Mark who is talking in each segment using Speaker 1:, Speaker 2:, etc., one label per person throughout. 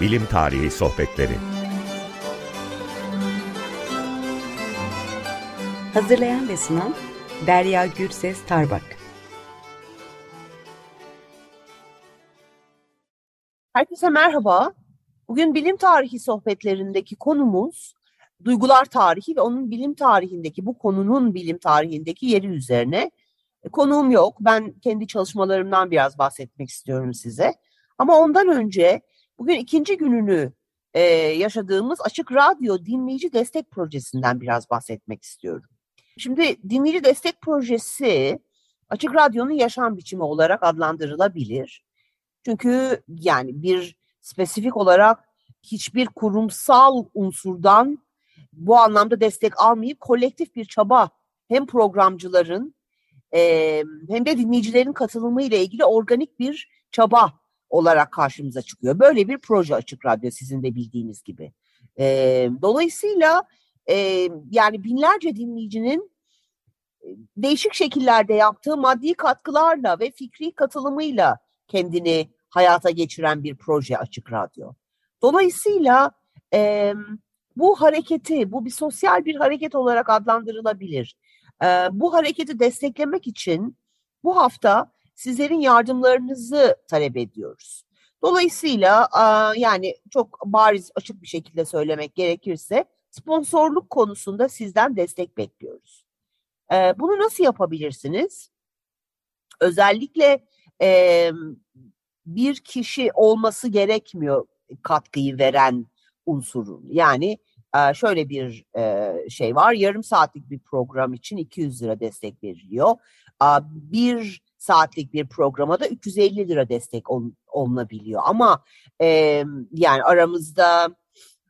Speaker 1: Bilim Tarihi Sohbetleri
Speaker 2: Hazırlayan ve sunan Derya Gürses Tarbak
Speaker 3: Herkese merhaba. Bugün bilim tarihi sohbetlerindeki konumuz duygular tarihi ve onun bilim tarihindeki, bu konunun bilim tarihindeki yeri üzerine. E, konuğum yok. Ben kendi çalışmalarımdan biraz bahsetmek istiyorum size. Ama ondan önce bugün ikinci gününü e, yaşadığımız Açık Radyo Dinleyici Destek Projesi'nden biraz bahsetmek istiyorum. Şimdi Dinleyici Destek Projesi Açık Radyo'nun yaşam biçimi olarak adlandırılabilir. Çünkü yani bir spesifik olarak hiçbir kurumsal unsurdan bu anlamda destek almayıp kolektif bir çaba hem programcıların e, hem de dinleyicilerin katılımı ile ilgili organik bir çaba olarak karşımıza çıkıyor. Böyle bir proje Açık Radyo sizin de bildiğiniz gibi. E, dolayısıyla e, yani binlerce dinleyicinin değişik şekillerde yaptığı maddi katkılarla ve fikri katılımıyla kendini hayata geçiren bir proje Açık Radyo. Dolayısıyla e, bu hareketi, bu bir sosyal bir hareket olarak adlandırılabilir. E, bu hareketi desteklemek için bu hafta sizlerin yardımlarınızı talep ediyoruz. Dolayısıyla e, yani çok bariz açık bir şekilde söylemek gerekirse sponsorluk konusunda sizden destek bekliyoruz. E, bunu nasıl yapabilirsiniz? Özellikle e, bir kişi olması gerekmiyor katkıyı veren unsurun. Yani şöyle bir şey var. Yarım saatlik bir program için 200 lira destek veriliyor. Bir saatlik bir programa da 350 lira destek olunabiliyor. Ama yani aramızda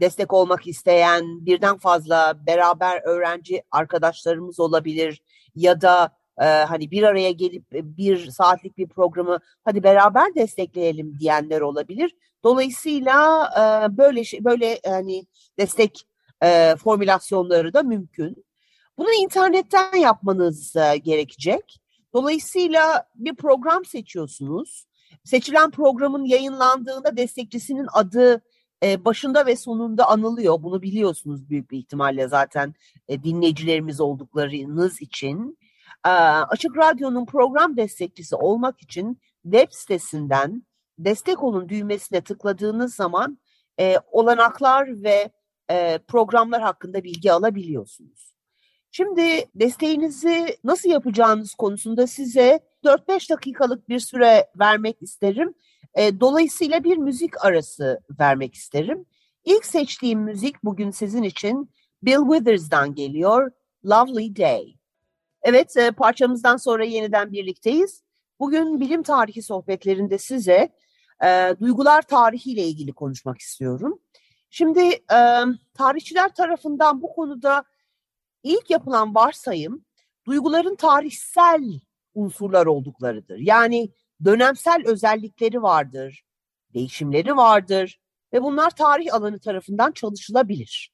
Speaker 3: destek olmak isteyen birden fazla beraber öğrenci arkadaşlarımız olabilir ya da e, hani bir araya gelip bir saatlik bir programı hadi beraber destekleyelim diyenler olabilir. Dolayısıyla e, böyle şey, böyle hani destek e, formülasyonları da mümkün. Bunu internetten yapmanız e, gerekecek. Dolayısıyla bir program seçiyorsunuz. Seçilen programın yayınlandığında destekçisinin adı e, başında ve sonunda anılıyor. Bunu biliyorsunuz büyük bir ihtimalle zaten e, dinleyicilerimiz olduklarınız için. E, Açık Radyo'nun program destekçisi olmak için web sitesinden destek olun düğmesine tıkladığınız zaman e, olanaklar ve e, programlar hakkında bilgi alabiliyorsunuz. Şimdi desteğinizi nasıl yapacağınız konusunda size 4-5 dakikalık bir süre vermek isterim. E, dolayısıyla bir müzik arası vermek isterim. İlk seçtiğim müzik bugün sizin için Bill Withers'dan geliyor. Lovely Day. Evet e, parçamızdan sonra yeniden birlikteyiz. Bugün bilim tarihi sohbetlerinde size e, duygular tarihiyle ilgili konuşmak istiyorum. Şimdi e, tarihçiler tarafından bu konuda ilk yapılan varsayım duyguların tarihsel unsurlar olduklarıdır. Yani dönemsel özellikleri vardır, değişimleri vardır ve bunlar tarih alanı tarafından çalışılabilir.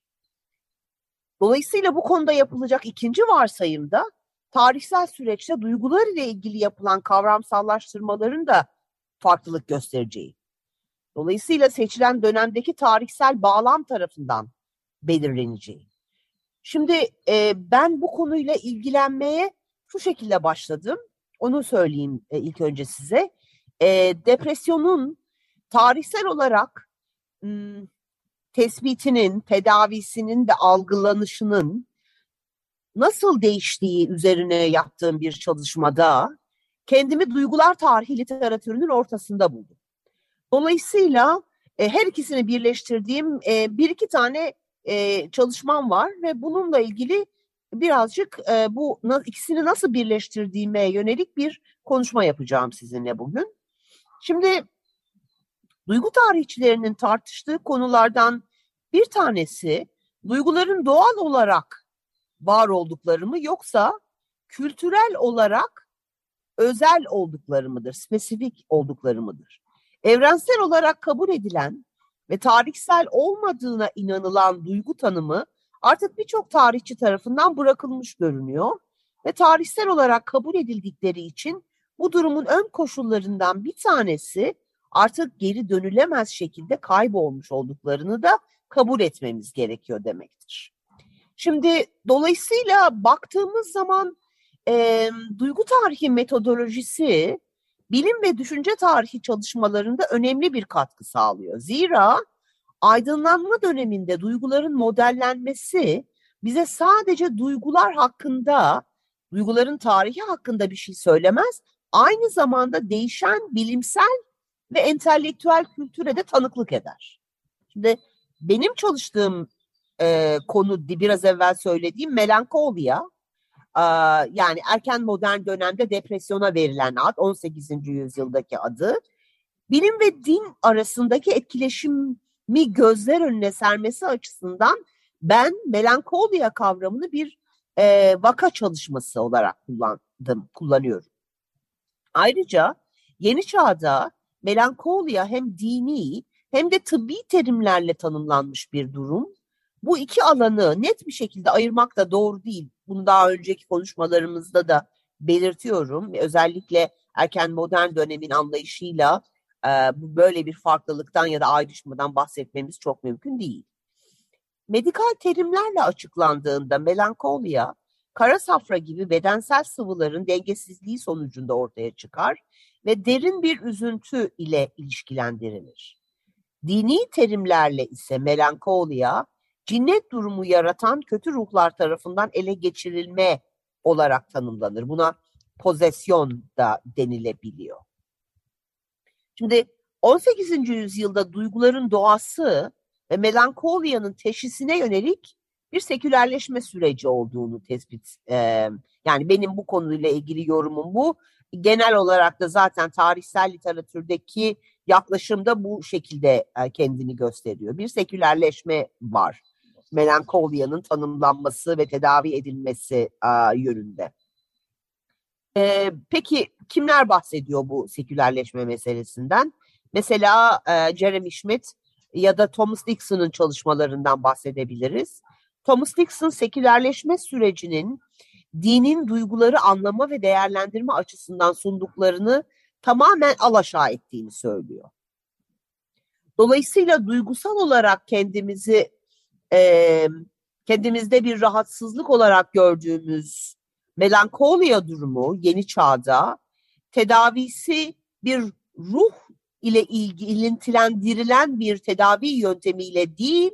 Speaker 3: Dolayısıyla bu konuda yapılacak ikinci varsayımda tarihsel süreçte duygular ile ilgili yapılan kavramsallaştırmaların da farklılık göstereceği. Dolayısıyla seçilen dönemdeki tarihsel bağlam tarafından belirleneceği. Şimdi e, ben bu konuyla ilgilenmeye şu şekilde başladım. Onu söyleyeyim e, ilk önce size. E, depresyonun tarihsel olarak m, tespitinin, tedavisinin ve algılanışının nasıl değiştiği üzerine yaptığım bir çalışmada kendimi duygular tarihi literatürünün ortasında buldum. Dolayısıyla e, her ikisini birleştirdiğim e, bir iki tane e, çalışmam var ve bununla ilgili birazcık e, bu ikisini nasıl birleştirdiğime yönelik bir konuşma yapacağım sizinle bugün. Şimdi duygu tarihçilerinin tartıştığı konulardan bir tanesi duyguların doğal olarak var oldukları mı yoksa kültürel olarak özel oldukları mıdır, spesifik oldukları mıdır? Evrensel olarak kabul edilen ve tarihsel olmadığına inanılan duygu tanımı artık birçok tarihçi tarafından bırakılmış görünüyor ve tarihsel olarak kabul edildikleri için bu durumun ön koşullarından bir tanesi artık geri dönülemez şekilde kaybolmuş olduklarını da kabul etmemiz gerekiyor demektir. Şimdi dolayısıyla baktığımız zaman e, duygu tarihi metodolojisi bilim ve düşünce tarihi çalışmalarında önemli bir katkı sağlıyor. Zira aydınlanma döneminde duyguların modellenmesi bize sadece duygular hakkında, duyguların tarihi hakkında bir şey söylemez, aynı zamanda değişen bilimsel ve entelektüel kültüre de tanıklık eder. Şimdi benim çalıştığım e, konu biraz evvel söylediğim melankolya, e, yani erken modern dönemde depresyona verilen ad, 18. yüzyıldaki adı, bilim ve din arasındaki etkileşimi gözler önüne sermesi açısından ben melankolya kavramını bir e, vaka çalışması olarak kullandım, kullanıyorum. Ayrıca yeni çağda melankolya hem dini hem de tıbbi terimlerle tanımlanmış bir durum. Bu iki alanı net bir şekilde ayırmak da doğru değil. Bunu daha önceki konuşmalarımızda da belirtiyorum. Özellikle erken modern dönemin anlayışıyla e, böyle bir farklılıktan ya da ayrışmadan bahsetmemiz çok mümkün değil. Medikal terimlerle açıklandığında melankolya, kara safra gibi bedensel sıvıların dengesizliği sonucunda ortaya çıkar ve derin bir üzüntü ile ilişkilendirilir. Dini terimlerle ise melankolya, cinnet durumu yaratan kötü ruhlar tarafından ele geçirilme olarak tanımlanır. Buna pozesyon da denilebiliyor. Şimdi 18. yüzyılda duyguların doğası ve melankolyanın teşhisine yönelik bir sekülerleşme süreci olduğunu tespit e, yani benim bu konuyla ilgili yorumum bu. Genel olarak da zaten tarihsel literatürdeki yaklaşımda bu şekilde e, kendini gösteriyor. Bir sekülerleşme var. Melankolyanın tanımlanması ve tedavi edilmesi yönünde. E, peki kimler bahsediyor bu sekülerleşme meselesinden? Mesela e, Jeremy Schmidt ya da Thomas Dixon'ın çalışmalarından bahsedebiliriz. Thomas Dixon sekülerleşme sürecinin dinin duyguları anlama ve değerlendirme açısından sunduklarını tamamen alaşağı ettiğini söylüyor. Dolayısıyla duygusal olarak kendimizi e, kendimizde bir rahatsızlık olarak gördüğümüz melankolya durumu yeni çağda tedavisi bir ruh ile ilintilendirilen bir tedavi yöntemiyle değil,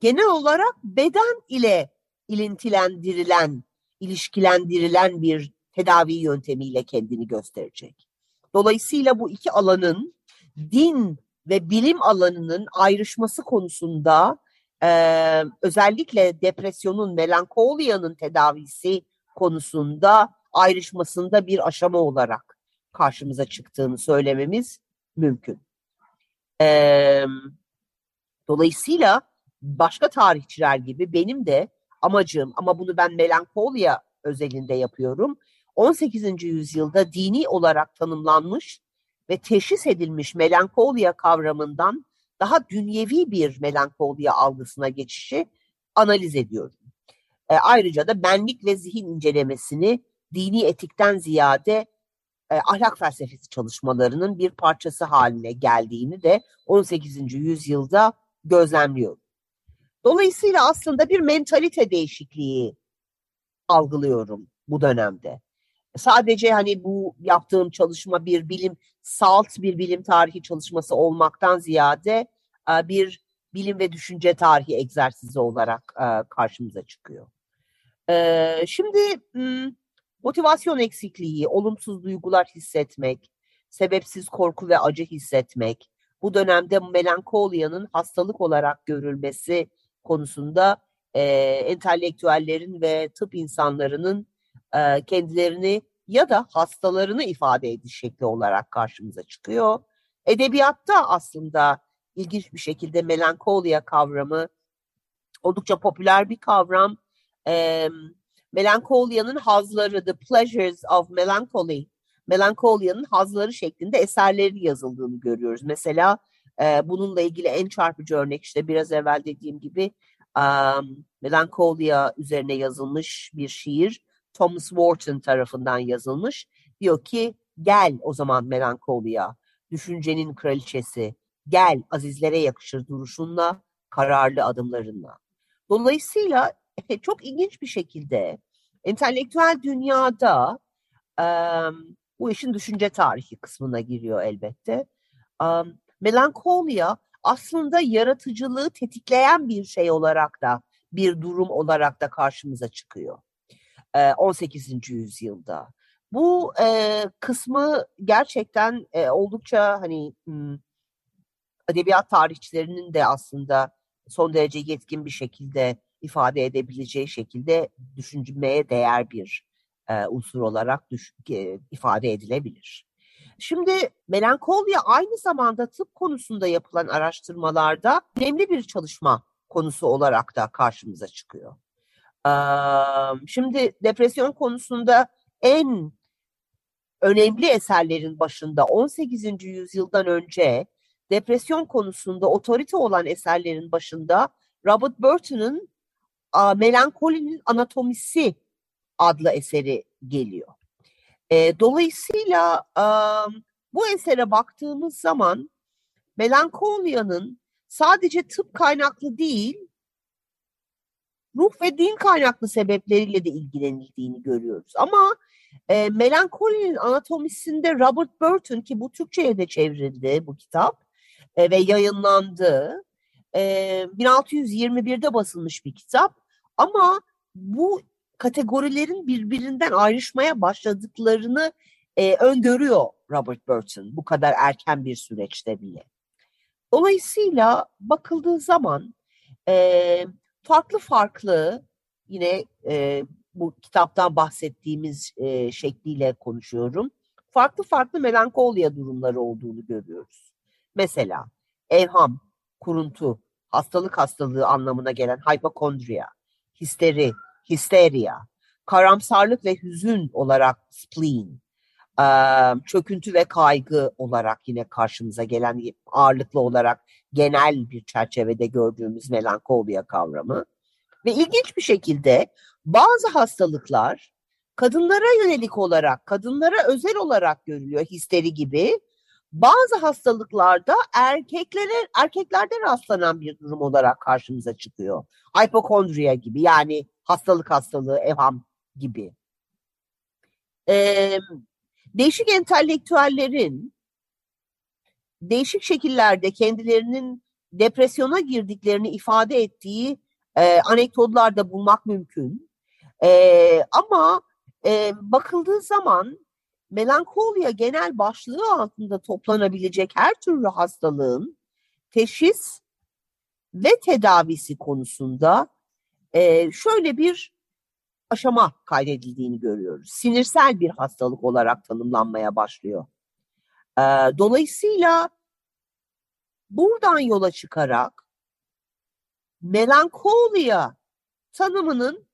Speaker 3: genel olarak beden ile ilintilendirilen, ilişkilendirilen bir tedavi yöntemiyle kendini gösterecek. Dolayısıyla bu iki alanın din ve bilim alanının ayrışması konusunda e, özellikle depresyonun, melankolyanın tedavisi konusunda ayrışmasında bir aşama olarak karşımıza çıktığını söylememiz mümkün. E, dolayısıyla başka tarihçiler gibi benim de amacım ama bunu ben melankolya özelinde yapıyorum. 18. yüzyılda dini olarak tanımlanmış ve teşhis edilmiş melankolya kavramından daha dünyevi bir melankolya algısına geçişi analiz ediyorum. E, ayrıca da benlik ve zihin incelemesini dini etikten ziyade e, ahlak felsefesi çalışmalarının bir parçası haline geldiğini de 18. yüzyılda gözlemliyorum. Dolayısıyla aslında bir mentalite değişikliği algılıyorum bu dönemde. Sadece hani bu yaptığım çalışma bir bilim, salt bir bilim tarihi çalışması olmaktan ziyade e, bir bilim ve düşünce tarihi egzersizi olarak e, karşımıza çıkıyor. E, şimdi motivasyon eksikliği, olumsuz duygular hissetmek, sebepsiz korku ve acı hissetmek, bu dönemde melankolyanın hastalık olarak görülmesi konusunda entelektüellerin ve tıp insanlarının e, kendilerini ya da hastalarını ifade ediş şekli olarak karşımıza çıkıyor. Edebiyatta aslında ilginç bir şekilde melankolya kavramı oldukça popüler bir kavram. E, melankolyanın hazları, the pleasures of melancholy, melankolyanın hazları şeklinde eserleri yazıldığını görüyoruz. Mesela e, bununla ilgili en çarpıcı örnek işte biraz evvel dediğim gibi um, melankolya üzerine yazılmış bir şiir. Thomas Wharton tarafından yazılmış. Diyor ki gel o zaman melankolya. düşüncenin kraliçesi, gel azizlere yakışır duruşunla, kararlı adımlarınla. Dolayısıyla çok ilginç bir şekilde entelektüel dünyada e, bu işin düşünce tarihi kısmına giriyor elbette. E, melankolya aslında yaratıcılığı tetikleyen bir şey olarak da bir durum olarak da karşımıza çıkıyor. 18. yüzyılda. Bu e, kısmı gerçekten e, oldukça hani edebiyat tarihçilerinin de aslında son derece yetkin bir şekilde ifade edebileceği şekilde düşünmeye değer bir e, unsur olarak düş, e, ifade edilebilir. Şimdi melankolya aynı zamanda tıp konusunda yapılan araştırmalarda önemli bir çalışma konusu olarak da karşımıza çıkıyor. Şimdi depresyon konusunda en önemli eserlerin başında 18. yüzyıldan önce depresyon konusunda otorite olan eserlerin başında Robert Burton'ın Melankolinin Anatomisi adlı eseri geliyor. Dolayısıyla bu esere baktığımız zaman melankolyanın sadece tıp kaynaklı değil, ruh ve din kaynaklı sebepleriyle de ilgilenildiğini görüyoruz. Ama e, melankolinin anatomisinde Robert Burton ki bu Türkçe'ye de çevrildi bu kitap e, ve yayınlandı. E, 1621'de basılmış bir kitap ama bu kategorilerin birbirinden ayrışmaya başladıklarını e, öngörüyor Robert Burton bu kadar erken bir süreçte bile. Dolayısıyla bakıldığı zaman e, farklı farklı yine e, bu kitaptan bahsettiğimiz e, şekliyle konuşuyorum. Farklı farklı melankolya durumları olduğunu görüyoruz. Mesela evham, kuruntu, hastalık hastalığı anlamına gelen hypokondriya, histeri, histeria, karamsarlık ve hüzün olarak spleen, çöküntü ve kaygı olarak yine karşımıza gelen ağırlıklı olarak genel bir çerçevede gördüğümüz melankolya kavramı. Ve ilginç bir şekilde bazı hastalıklar kadınlara yönelik olarak, kadınlara özel olarak görülüyor histeri gibi. Bazı hastalıklarda erkeklere erkeklerde rastlanan bir durum olarak karşımıza çıkıyor. Hipokondriya gibi yani hastalık hastalığı, evham gibi. Ee, değişik entelektüellerin değişik şekillerde kendilerinin depresyona girdiklerini ifade ettiği e, anekdotlar bulmak mümkün. E, ama e, bakıldığı zaman melankolya genel başlığı altında toplanabilecek her türlü hastalığın teşhis ve tedavisi konusunda e, şöyle bir aşama kaydedildiğini görüyoruz. Sinirsel bir hastalık olarak tanımlanmaya başlıyor. E, dolayısıyla buradan yola çıkarak melankolya tanımının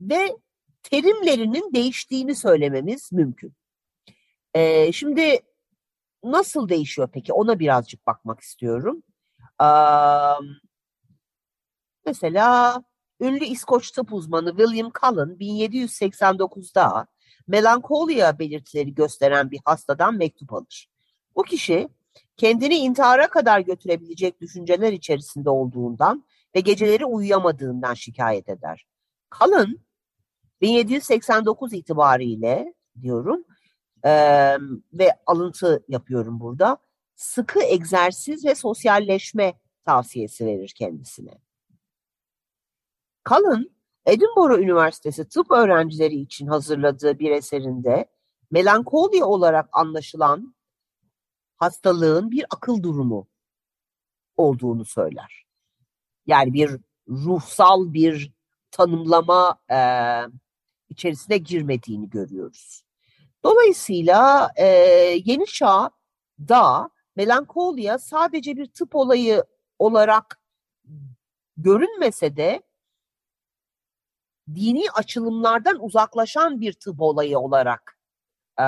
Speaker 3: ve terimlerinin değiştiğini söylememiz mümkün. Ee, şimdi nasıl değişiyor peki? Ona birazcık bakmak istiyorum. Ee, mesela ünlü İskoç tıp uzmanı William Cullen 1789'da melankolya belirtileri gösteren bir hastadan mektup alır. Bu kişi kendini intihara kadar götürebilecek düşünceler içerisinde olduğundan ve geceleri uyuyamadığından şikayet eder. Kalın 1789 itibariyle diyorum e, ve alıntı yapıyorum burada sıkı egzersiz ve sosyalleşme tavsiyesi verir kendisine. Kalın Edinburgh Üniversitesi tıp öğrencileri için hazırladığı bir eserinde melankoli olarak anlaşılan hastalığın bir akıl durumu olduğunu söyler. Yani bir ruhsal bir tanımlama e, içerisine girmediğini görüyoruz. Dolayısıyla e, yeni çağda melankolya sadece bir tıp olayı olarak görünmese de dini açılımlardan uzaklaşan bir tıp olayı olarak e,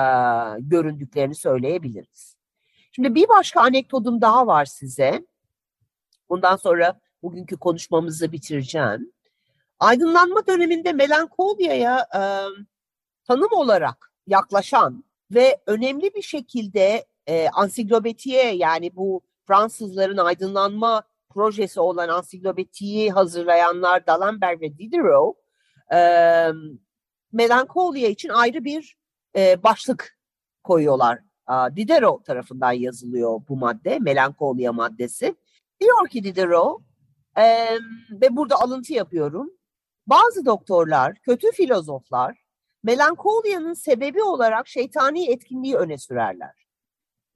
Speaker 3: göründüklerini söyleyebiliriz. Şimdi bir başka anekdotum daha var size. Bundan sonra bugünkü konuşmamızı bitireceğim. Aydınlanma döneminde melankolyaya e, tanım olarak yaklaşan ve önemli bir şekilde e, ansiklopediye yani bu Fransızların aydınlanma projesi olan ansiklopediyi hazırlayanlar D'Alembert ve Diderot e, melankolya için ayrı bir e, başlık koyuyorlar. A, Diderot tarafından yazılıyor bu madde, melankolya maddesi. Diyor ki Diderot, e, ve burada alıntı yapıyorum, bazı doktorlar, kötü filozoflar, melankolyanın sebebi olarak şeytani etkinliği öne sürerler.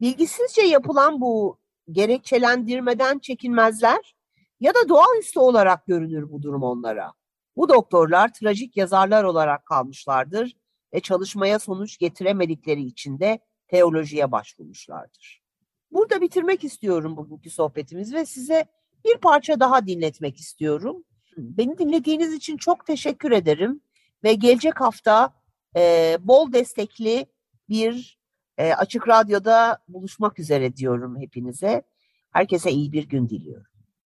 Speaker 3: Bilgisizce yapılan bu gerekçelendirmeden çekinmezler ya da doğaüstü olarak görünür bu durum onlara. Bu doktorlar trajik yazarlar olarak kalmışlardır ve çalışmaya sonuç getiremedikleri için de teolojiye başvurmuşlardır. Burada bitirmek istiyorum bugünkü sohbetimiz ve size bir parça daha dinletmek istiyorum. Beni dinlediğiniz için çok teşekkür ederim ve gelecek hafta e, bol destekli bir e, açık radyoda buluşmak üzere diyorum hepinize. Herkese iyi bir gün diliyorum.